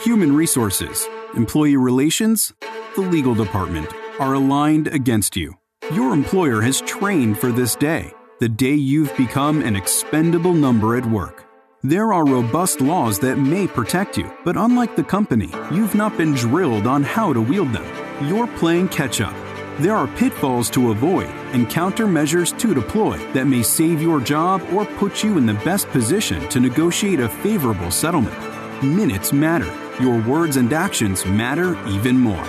Human resources, employee relations, the legal department are aligned against you. Your employer has trained for this day, the day you've become an expendable number at work. There are robust laws that may protect you, but unlike the company, you've not been drilled on how to wield them. You're playing catch up. There are pitfalls to avoid and countermeasures to deploy that may save your job or put you in the best position to negotiate a favorable settlement. Minutes matter your words and actions matter even more.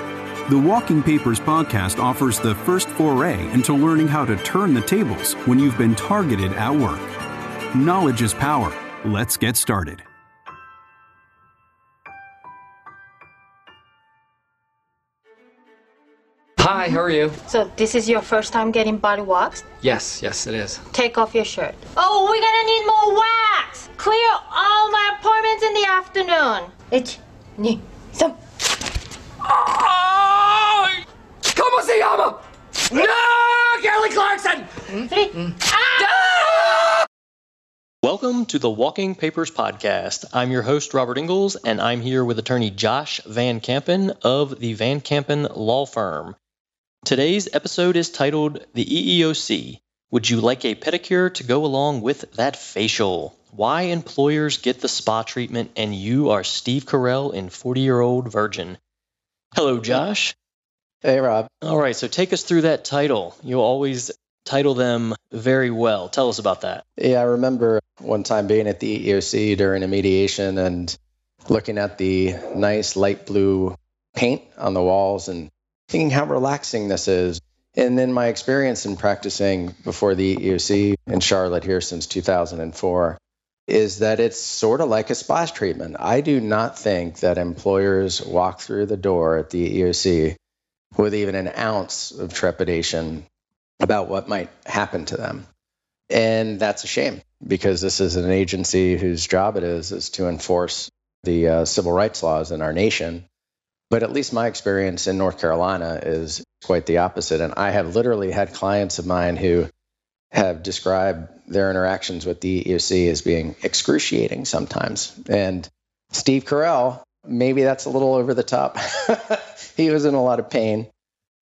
The Walking Papers podcast offers the first foray into learning how to turn the tables when you've been targeted at work. Knowledge is power. Let's get started. Hi, how are you? So this is your first time getting body waxed? Yes, yes, it is. Take off your shirt. Oh, we're gonna need more wax! Clear all my appointments in the afternoon. It's ni, some. ¿Cómo se llama? No! Kelly Clarkson! Three. Ah! Welcome to the Walking Papers Podcast. I'm your host, Robert Ingalls, and I'm here with attorney Josh Van Kampen of the Van Kampen Law Firm. Today's episode is titled The EEOC Would You Like a Pedicure to Go Along with That Facial? Why Employers Get the Spa Treatment and You Are Steve Carell in 40 Year Old Virgin. Hello, Josh. Hey, Rob. All right, so take us through that title. You always title them very well. Tell us about that. Yeah, I remember one time being at the EEOC during a mediation and looking at the nice light blue paint on the walls and thinking how relaxing this is. And then my experience in practicing before the EEOC in Charlotte here since 2004 is that it's sort of like a splash treatment. I do not think that employers walk through the door at the EEOC with even an ounce of trepidation about what might happen to them. And that's a shame because this is an agency whose job it is is to enforce the uh, civil rights laws in our nation. But at least my experience in North Carolina is quite the opposite. And I have literally had clients of mine who have described their interactions with the EEOC as being excruciating sometimes. And Steve Carell, maybe that's a little over the top. he was in a lot of pain,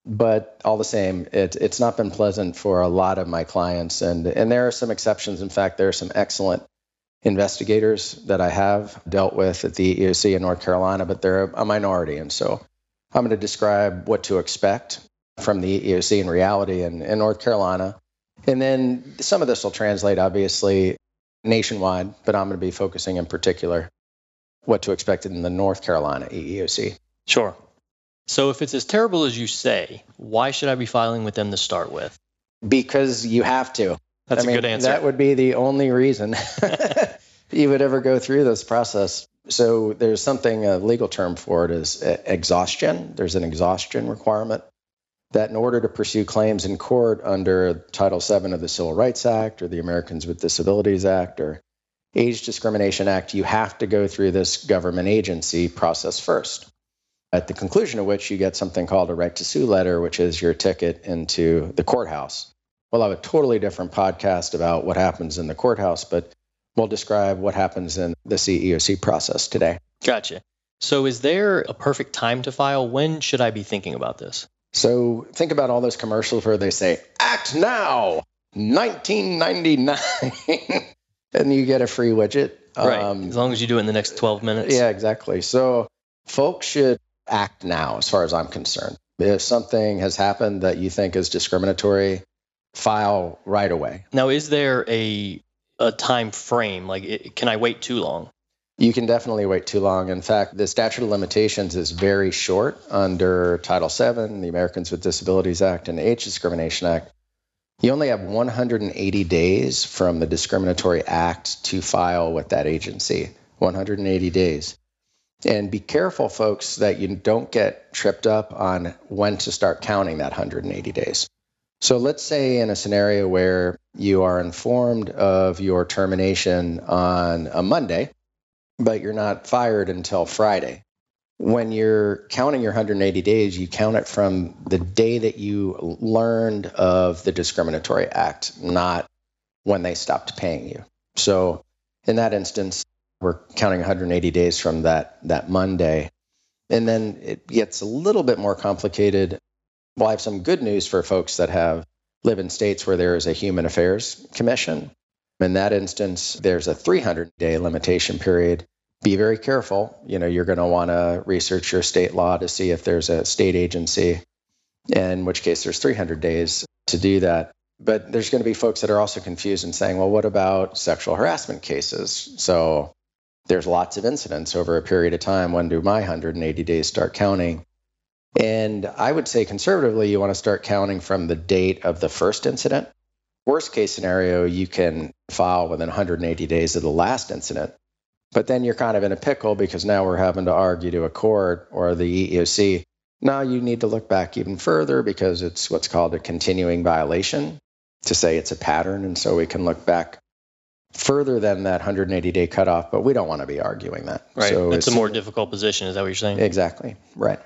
but all the same, it, it's not been pleasant for a lot of my clients. And, and there are some exceptions. In fact, there are some excellent investigators that I have dealt with at the EEOC in North Carolina, but they're a minority. And so I'm going to describe what to expect from the EEOC in reality in, in North Carolina. And then some of this will translate, obviously, nationwide, but I'm going to be focusing in particular what to expect in the North Carolina EEOC. Sure. So if it's as terrible as you say, why should I be filing with them to start with? Because you have to. That's I mean, a good answer. That would be the only reason you would ever go through this process. So there's something, a legal term for it is uh, exhaustion. There's an exhaustion requirement that in order to pursue claims in court under Title VII of the Civil Rights Act or the Americans with Disabilities Act or Age Discrimination Act, you have to go through this government agency process first. At the conclusion of which you get something called a right to sue letter, which is your ticket into the courthouse. We'll have a totally different podcast about what happens in the courthouse, but we'll describe what happens in the EEOC process today. Gotcha. So, is there a perfect time to file? When should I be thinking about this? So, think about all those commercials where they say, Act now, 1999, and you get a free widget. Right. Um, as long as you do it in the next 12 minutes. yeah, exactly. So, folks should act now, as far as I'm concerned. If something has happened that you think is discriminatory, file right away. Now, is there a a time frame? Like, it, can I wait too long? You can definitely wait too long. In fact, the statute of limitations is very short under Title VII, the Americans with Disabilities Act, and the Age Discrimination Act. You only have 180 days from the discriminatory act to file with that agency. 180 days. And be careful, folks, that you don't get tripped up on when to start counting that 180 days. So let's say in a scenario where you are informed of your termination on a Monday, but you're not fired until Friday. When you're counting your 180 days, you count it from the day that you learned of the discriminatory act, not when they stopped paying you. So in that instance, We're counting 180 days from that that Monday. And then it gets a little bit more complicated. Well, I have some good news for folks that have live in states where there is a human affairs commission. In that instance, there's a 300 day limitation period. Be very careful. You know, you're going to want to research your state law to see if there's a state agency, in which case there's 300 days to do that. But there's going to be folks that are also confused and saying, well, what about sexual harassment cases? So there's lots of incidents over a period of time. When do my 180 days start counting? And I would say conservatively, you want to start counting from the date of the first incident. Worst case scenario, you can file within 180 days of the last incident. But then you're kind of in a pickle because now we're having to argue to a court or the EEOC. Now you need to look back even further because it's what's called a continuing violation to say it's a pattern. And so we can look back further than that 180 day cutoff, but we don't want to be arguing that. Right. So it's a more difficult position. Is that what you're saying? Exactly. Right.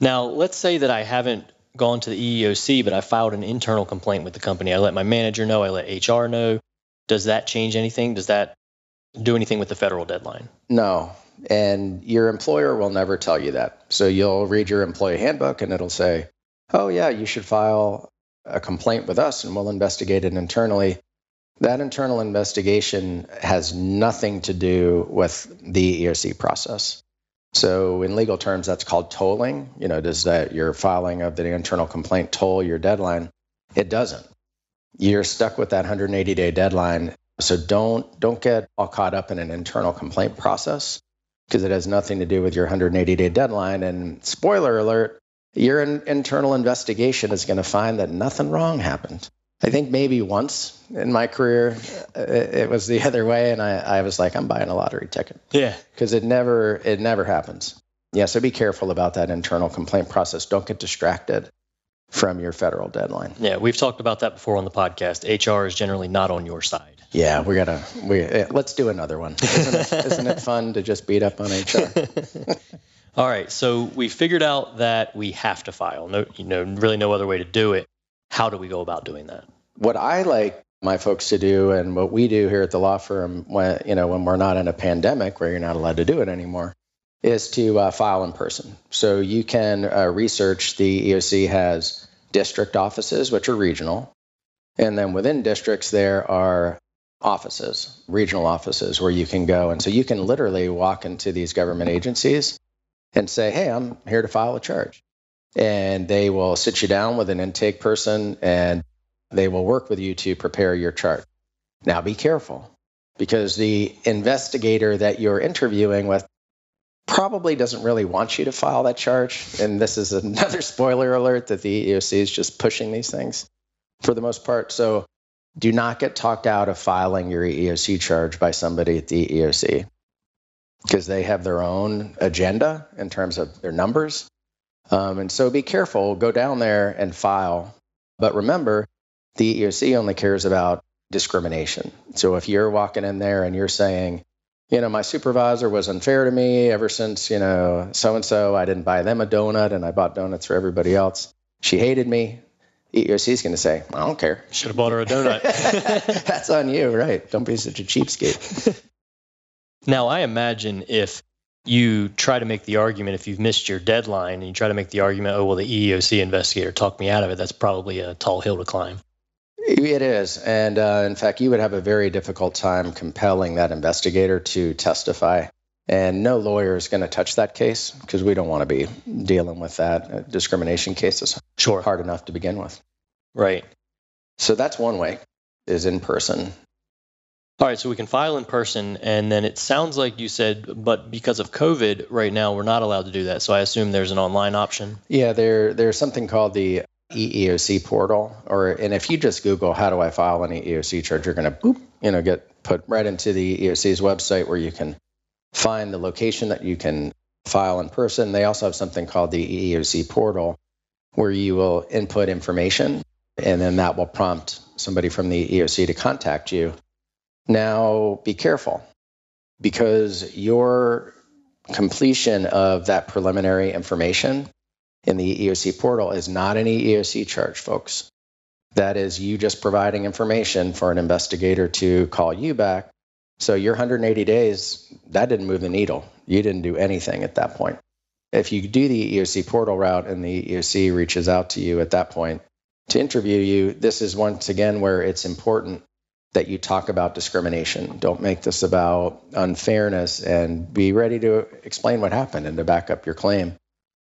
Now, let's say that I haven't gone to the EEOC, but I filed an internal complaint with the company. I let my manager know, I let HR know. Does that change anything? Does that do anything with the federal deadline? No. And your employer will never tell you that. So you'll read your employee handbook and it'll say, oh, yeah, you should file a complaint with us and we'll investigate it internally. That internal investigation has nothing to do with the EEOC process. So, in legal terms, that's called tolling. You know, does that your filing of the internal complaint toll your deadline? It doesn't. You're stuck with that 180 day deadline. So don't don't get all caught up in an internal complaint process because it has nothing to do with your 180 day deadline. And spoiler alert, your in, internal investigation is going to find that nothing wrong happened. I think maybe once in my career it, it was the other way, and I, I was like, I'm buying a lottery ticket. Yeah, because it never it never happens. Yeah, so be careful about that internal complaint process. Don't get distracted from your federal deadline. Yeah, we've talked about that before on the podcast. HR is generally not on your side. Yeah, we gotta we let's do another one. Isn't it, isn't it fun to just beat up on HR? All right, so we figured out that we have to file. No, you know, really no other way to do it. How do we go about doing that? What I like my folks to do, and what we do here at the law firm, when you know when we're not in a pandemic where you're not allowed to do it anymore, is to uh, file in person. So you can uh, research. The EOC has district offices, which are regional, and then within districts there are offices, regional offices, where you can go. And so you can literally walk into these government agencies and say, "Hey, I'm here to file a charge." And they will sit you down with an intake person and they will work with you to prepare your chart. Now, be careful because the investigator that you're interviewing with probably doesn't really want you to file that charge. And this is another spoiler alert that the EEOC is just pushing these things for the most part. So do not get talked out of filing your EEOC charge by somebody at the EEOC because they have their own agenda in terms of their numbers um, and so be careful, go down there and file. But remember, the EEOC only cares about discrimination. So if you're walking in there and you're saying, you know, my supervisor was unfair to me ever since, you know, so and so, I didn't buy them a donut and I bought donuts for everybody else. She hated me. EEOC is going to say, I don't care. Should have bought her a donut. That's on you, right? Don't be such a cheapskate. now, I imagine if you try to make the argument if you've missed your deadline and you try to make the argument, oh, well, the EEOC investigator talked me out of it, that's probably a tall hill to climb. It is. And uh, in fact, you would have a very difficult time compelling that investigator to testify. And no lawyer is going to touch that case because we don't want to be dealing with that. Uh, discrimination case is sure. hard enough to begin with. Right. So that's one way is in person. All right, so we can file in person, and then it sounds like you said, but because of COVID, right now we're not allowed to do that. So I assume there's an online option. Yeah, there there's something called the EEOC portal, or and if you just Google how do I file an EEOC charge, you're going to boop, you know, get put right into the EEOC's website where you can find the location that you can file in person. They also have something called the EEOC portal, where you will input information, and then that will prompt somebody from the EEOC to contact you now, be careful because your completion of that preliminary information in the EEOC portal is not an EEOC charge, folks. That is you just providing information for an investigator to call you back So your 180 days, that didn't move the needle. You didn't do anything at that point. If you do the EEOC portal route and the EEOC reaches out to you at that point to interview you, this is once again where it's important that you talk about discrimination. Don't make this about unfairness and be ready to explain what happened and to back up your claim.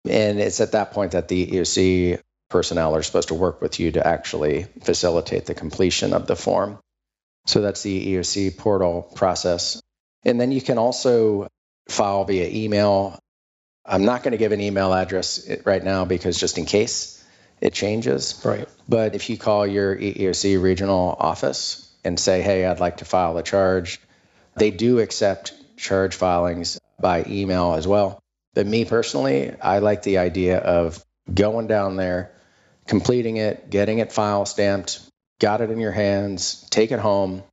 And it's at that point that the EOC personnel are supposed to work with you to actually facilitate the completion of the form. So that's the EOC portal process. And then you can also file via email. I'm not going to give an email address right now because just in case it changes. Right. But if you call your EEOC regional office and say, hey, I'd like to file a charge, they do accept charge filings by email as well. But me personally, I like the idea of going down there, completing it, getting it file stamped, got it in your hands, take it home.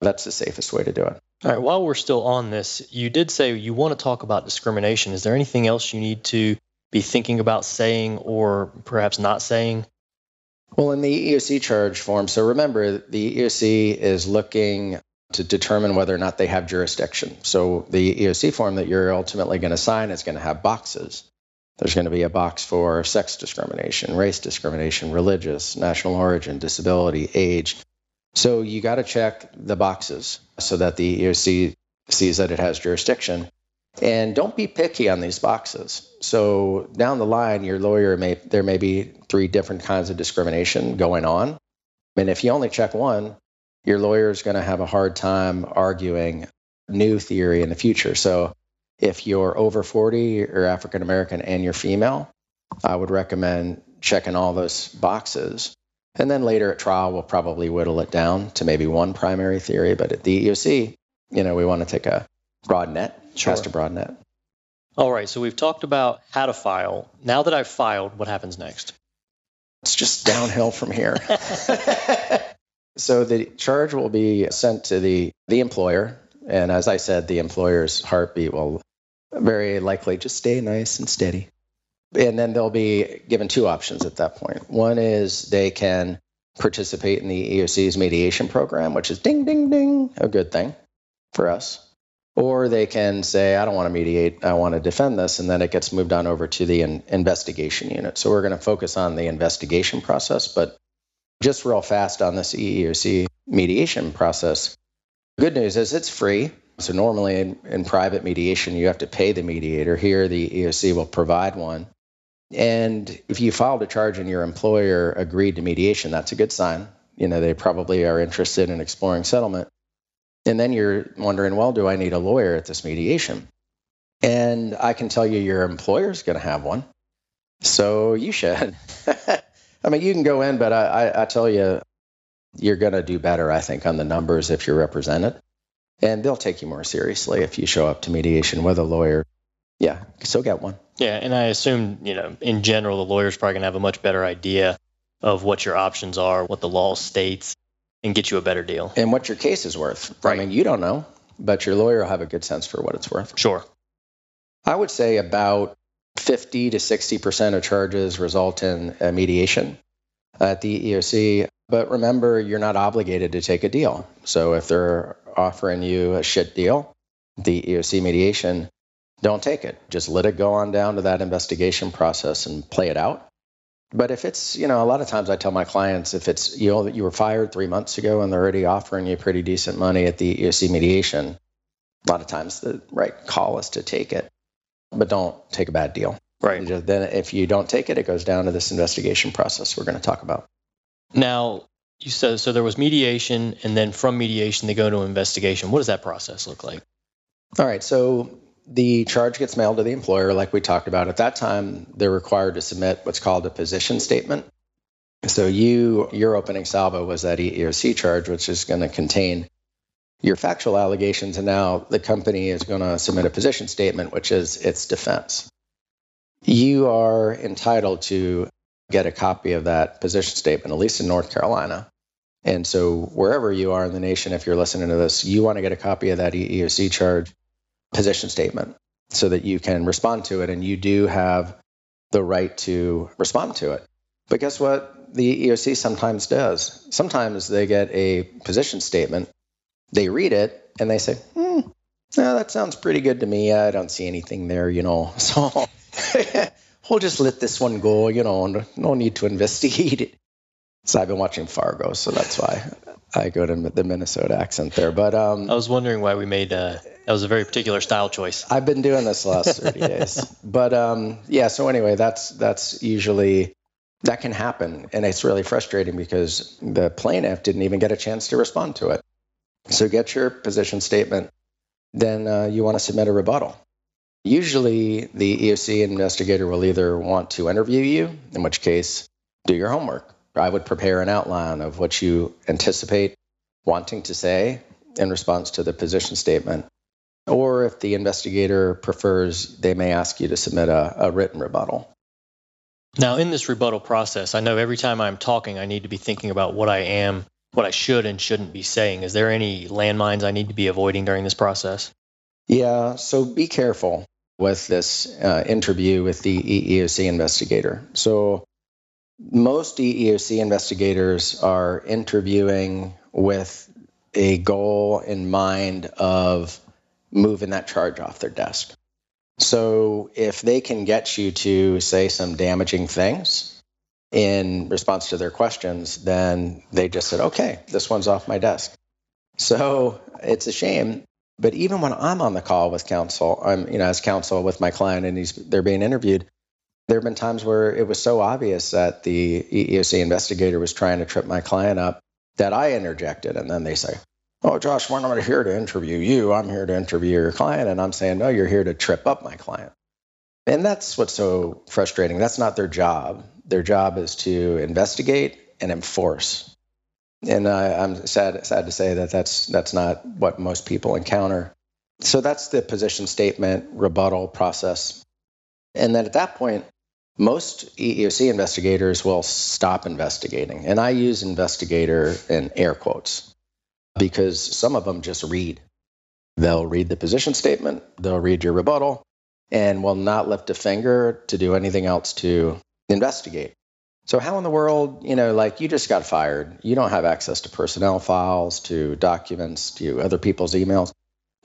That's the safest way to do it. All right, while we're still on this, you did say you want to talk about discrimination. Is there anything else you need to be thinking about saying or perhaps not saying? Well, in the EEOC charge form, so remember the EEOC is looking to determine whether or not they have jurisdiction. So the EEOC form that you're ultimately going to sign is going to have boxes. There's going to be a box for sex discrimination, race discrimination, religious, national origin, disability, age. So you got to check the boxes so that the EEOC sees that it has jurisdiction. And don't be picky on these boxes. So down the line, your lawyer may there may be three different kinds of discrimination going on. And if you only check one, your lawyer is going to have a hard time arguing new theory in the future. So if you're over 40, you're African American, and you're female, I would recommend checking all those boxes. And then later at trial, we'll probably whittle it down to maybe one primary theory. But at the EEOC, you know, we want to take a broad net, Sure. cast a broad net. All right, so we've talked about how to file. Now that I've filed, what happens next? It's just downhill from here. so the charge will be sent to the, the employer. And as I said, the employer's heartbeat will very likely just stay nice and steady. And then they'll be given two options at that point. One is they can participate in the EOC's mediation program, which is ding, ding, ding, a good thing for us. Or they can say, I don't want to mediate, I want to defend this, and then it gets moved on over to the in- investigation unit. So we're going to focus on the investigation process, but just real fast on this EEOC mediation process. Good news is it's free. So normally in, in private mediation, you have to pay the mediator. Here, the EOC will provide one. And if you filed a charge and your employer agreed to mediation, that's a good sign. You know, they probably are interested in exploring settlement. And then you're wondering, well, do I need a lawyer at this mediation? And I can tell you your employer's going to have one. So you should. I mean, you can go in, but I, I, I tell you, you're going to do better, I think, on the numbers if you're represented. And they'll take you more seriously if you show up to mediation with a lawyer. Yeah, so get one. Yeah, and I assume, you know, in general, the lawyer's probably going to have a much better idea of what your options are, what the law states, and get you a better deal. And what your case is worth. Right. I mean, you don't know, but your lawyer will have a good sense for what it's worth. Sure. I would say about 50 to 60% of charges result in a mediation at the EOC. But remember, you're not obligated to take a deal. So if they're offering you a shit deal, the EOC mediation, don't take it. Just let it go on down to that investigation process and play it out. But if it's, you know, a lot of times I tell my clients if it's, you know, that you were fired three months ago and they're already offering you pretty decent money at the EOC mediation, a lot of times the right call is to take it, but don't take a bad deal. Right. Just- Then if you don't take it, it goes down to this investigation process we're going to talk about. Now, you said so there was mediation, and then from mediation, they go to investigation. What does that process look like? All right. So the charge gets mailed to the employer, like we talked about. At that time, they're required to submit what's called a position statement. So you, your opening salvo was that EEOC charge, which is going to contain your factual allegations, and now the company is going to submit a position statement, which is its defense. You are entitled to get a copy of that position statement, at least in North Carolina. And so, wherever you are in the nation, if you're listening to this, you want to get a copy of that EEOC charge position statement so that you can respond to it. And you do have the right to respond to it. But guess what? The EOC sometimes does. Sometimes they get a position statement, they read it, and they say, hmm, no, that sounds pretty good to me. I don't see anything there, you know. So we'll just let this one go, you know, no need to investigate it. So I've been watching Fargo, so that's why I go to the Minnesota accent there. But um, I was wondering why we made uh, that was a very particular style choice. I've been doing this the last 30 days. But um, yeah, so anyway, that's that's usually that can happen, and it's really frustrating because the plaintiff didn't even get a chance to respond to it. So get your position statement, then uh, you want to submit a rebuttal. Usually, the EOC investigator will either want to interview you, in which case, do your homework. I would prepare an outline of what you anticipate wanting to say in response to the position statement. Or if the investigator prefers, they may ask you to submit a, a written rebuttal. Now, in this rebuttal process, I know every time I'm talking, I need to be thinking about what I am, what I should and shouldn't be saying. Is there any landmines I need to be avoiding during this process? Yeah, so be careful with this uh, interview with the EEOC investigator. So, most EEOC investigators are interviewing with a goal in mind of moving that charge off their desk. So if they can get you to say some damaging things in response to their questions, then they just said, okay, this one's off my desk. So it's a shame. But even when I'm on the call with counsel, I'm, you know, as counsel with my client and he's, they're being interviewed, there have been times where it was so obvious that the EEOC investigator was trying to trip my client up that I interjected. And then they say, oh, Josh, we're not here to interview you. I'm here to interview your client. And I'm saying, no, you're here to trip up my client. And that's what's so frustrating. That's not their job. Their job is to investigate and enforce. And I, I'm sad, sad to say that that's, that's not what most people encounter. So that's the position statement rebuttal process. And then at that point, most EEOC investigators will stop investigating. And I use investigator in air quotes because some of them just read. They'll read the position statement, they'll read your rebuttal, and will not lift a finger to do anything else to investigate. So, how in the world, you know, like you just got fired, you don't have access to personnel files, to documents, to other people's emails.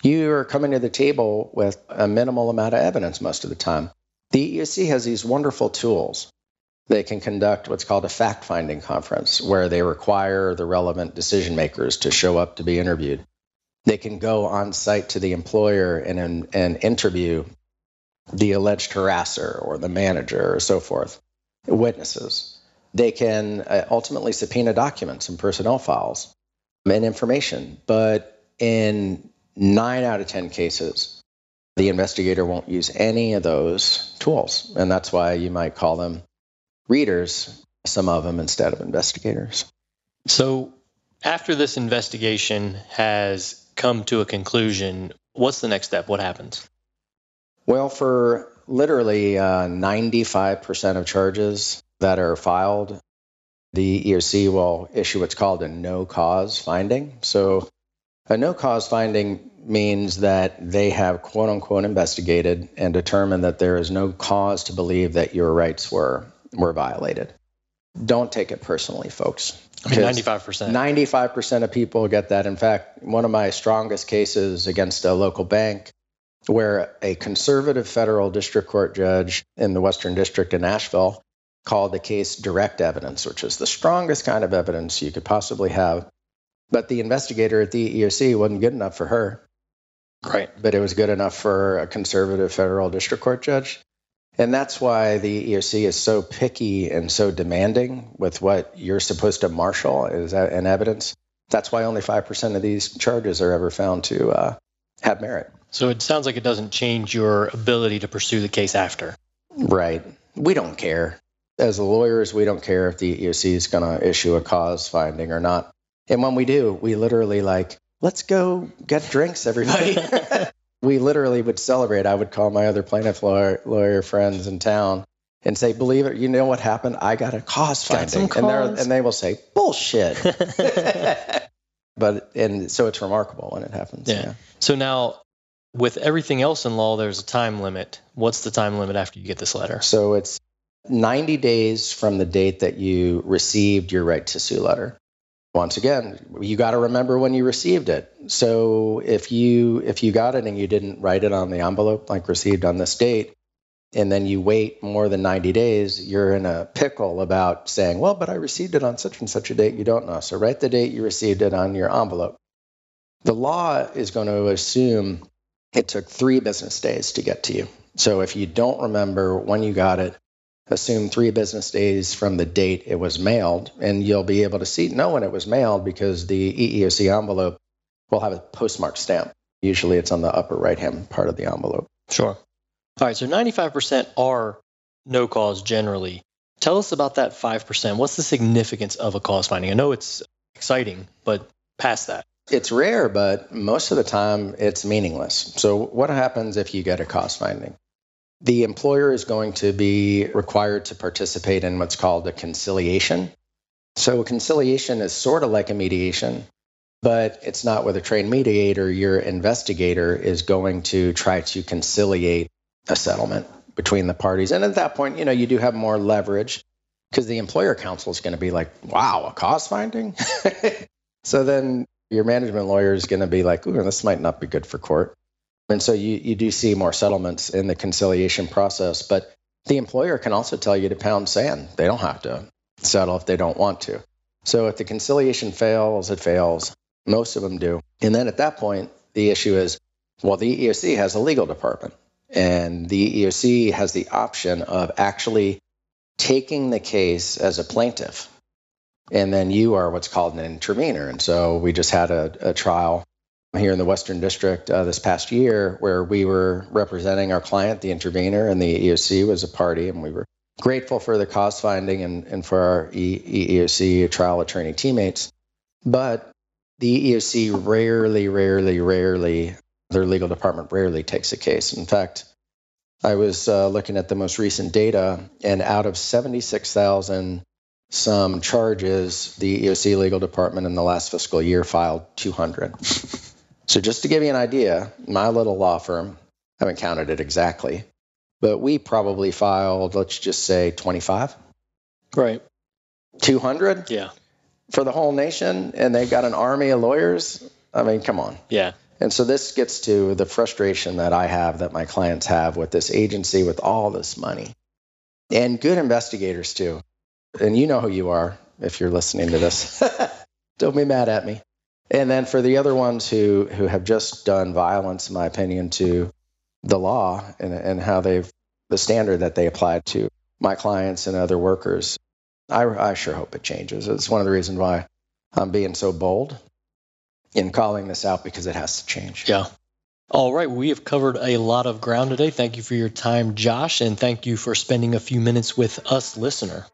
You are coming to the table with a minimal amount of evidence most of the time. The EEOC has these wonderful tools they can conduct what's called a fact finding conference, where they require the relevant decision makers to show up to be interviewed. They can go on site to the employer and, and interview the alleged harasser or the manager or so forth, witnesses. They can uh, ultimately subpoena documents and personnel files and information. But in nine out of 10 cases, the investigator won't use any of those tools. And that's why you might call them readers, some of them instead of investigators. So, after this investigation has come to a conclusion, what's the next step? What happens? Well, for literally uh, 95% of charges that are filed, the EOC will issue what's called a no cause finding. So, a no cause finding means that they have quote unquote investigated and determined that there is no cause to believe that your rights were were violated. Don't take it personally, folks. I mean, 95%. 95% of people get that. In fact, one of my strongest cases against a local bank where a conservative federal district court judge in the Western District in Asheville called the case direct evidence, which is the strongest kind of evidence you could possibly have. But the investigator at the EOC wasn't good enough for her. Right. But it was good enough for a conservative federal district court judge. And that's why the EOC is so picky and so demanding with what you're supposed to marshal as an evidence. That's why only 5% of these charges are ever found to uh, have merit. So it sounds like it doesn't change your ability to pursue the case after. Right. We don't care. As lawyers, we don't care if the EOC is going to issue a cause finding or not. And when we do, we literally like, let's go get drinks, everybody. we literally would celebrate. I would call my other plaintiff lawyer, lawyer friends in town and say, "Believe it, you know what happened? I got a cause finding," and they and they will say, "Bullshit." but and so it's remarkable when it happens. Yeah. yeah. So now, with everything else in law, there's a time limit. What's the time limit after you get this letter? So it's 90 days from the date that you received your right to sue letter. Once again, you got to remember when you received it. So if you if you got it and you didn't write it on the envelope like received on this date, and then you wait more than 90 days, you're in a pickle about saying, well, but I received it on such and such a date. You don't know. So write the date you received it on your envelope. The law is going to assume it took three business days to get to you. So if you don't remember when you got it, assume three business days from the date it was mailed, and you'll be able to see know when it was mailed because the EEOC envelope will have a postmark stamp. Usually it's on the upper right hand part of the envelope. Sure. All right, so 95% are no cause generally. Tell us about that 5%. What's the significance of a cause finding? I know it's exciting, but past that. It's rare, but most of the time it's meaningless. So, what happens if you get a cause finding? The employer is going to be required to participate in what's called a conciliation. So, a conciliation is sort of like a mediation, but it's not with a trained mediator. Your investigator is going to try to conciliate a settlement between the parties. And at that point, you know, you do have more leverage because the employer counsel is going to be like, wow, a cause finding? so then your management lawyer is going to be like, ooh, this might not be good for court. And so you, you do see more settlements in the conciliation process. But the employer can also tell you to pound sand. They don't have to settle if they don't want to. So if the conciliation fails, it fails. Most of them do. And then at that point, the issue is well, the EEOC has a legal department. And the EEOC has the option of actually taking the case as a plaintiff. And then you are what's called an intervener. And so we just had a, a trial here in the Western District uh, this past year where we were representing our client, the intervener, and the EEOC was a party. And we were grateful for the cause finding and, and for our EEOC trial attorney teammates. But the EEOC rarely, rarely, rarely their legal department rarely takes a case. In fact, I was uh, looking at the most recent data, and out of 76,000 some charges, the EOC legal department in the last fiscal year filed 200. so, just to give you an idea, my little law firm, I haven't counted it exactly, but we probably filed, let's just say 25. Right. 200? Yeah. For the whole nation, and they've got an army of lawyers. I mean, come on. Yeah. And so this gets to the frustration that I have, that my clients have with this agency with all this money and good investigators too. And you know who you are if you're listening to this. Don't be mad at me. And then for the other ones who, who have just done violence, in my opinion, to the law and, and how they've, the standard that they applied to my clients and other workers, I, I sure hope it changes. It's one of the reasons why I'm being so bold in calling this out because it has to change. Yeah. All right. We have covered a lot of ground today. Thank you for your time, Josh, and thank you for spending a few minutes with us, listener.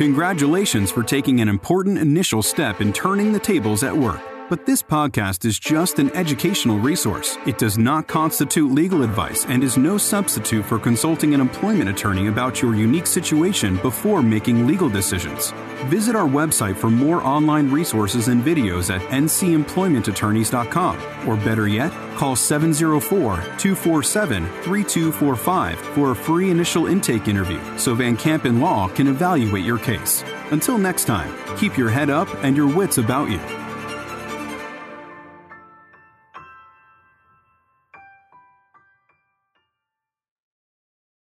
Congratulations for taking an important initial step in turning the tables at work. But this podcast is just an educational resource. It does not constitute legal advice and is no substitute for consulting an employment attorney about your unique situation before making legal decisions. Visit our website for more online resources and videos at ncemploymentattorneys.com, or better yet, call 704 247 3245 for a free initial intake interview so Van Kampen Law can evaluate your case. Until next time, keep your head up and your wits about you.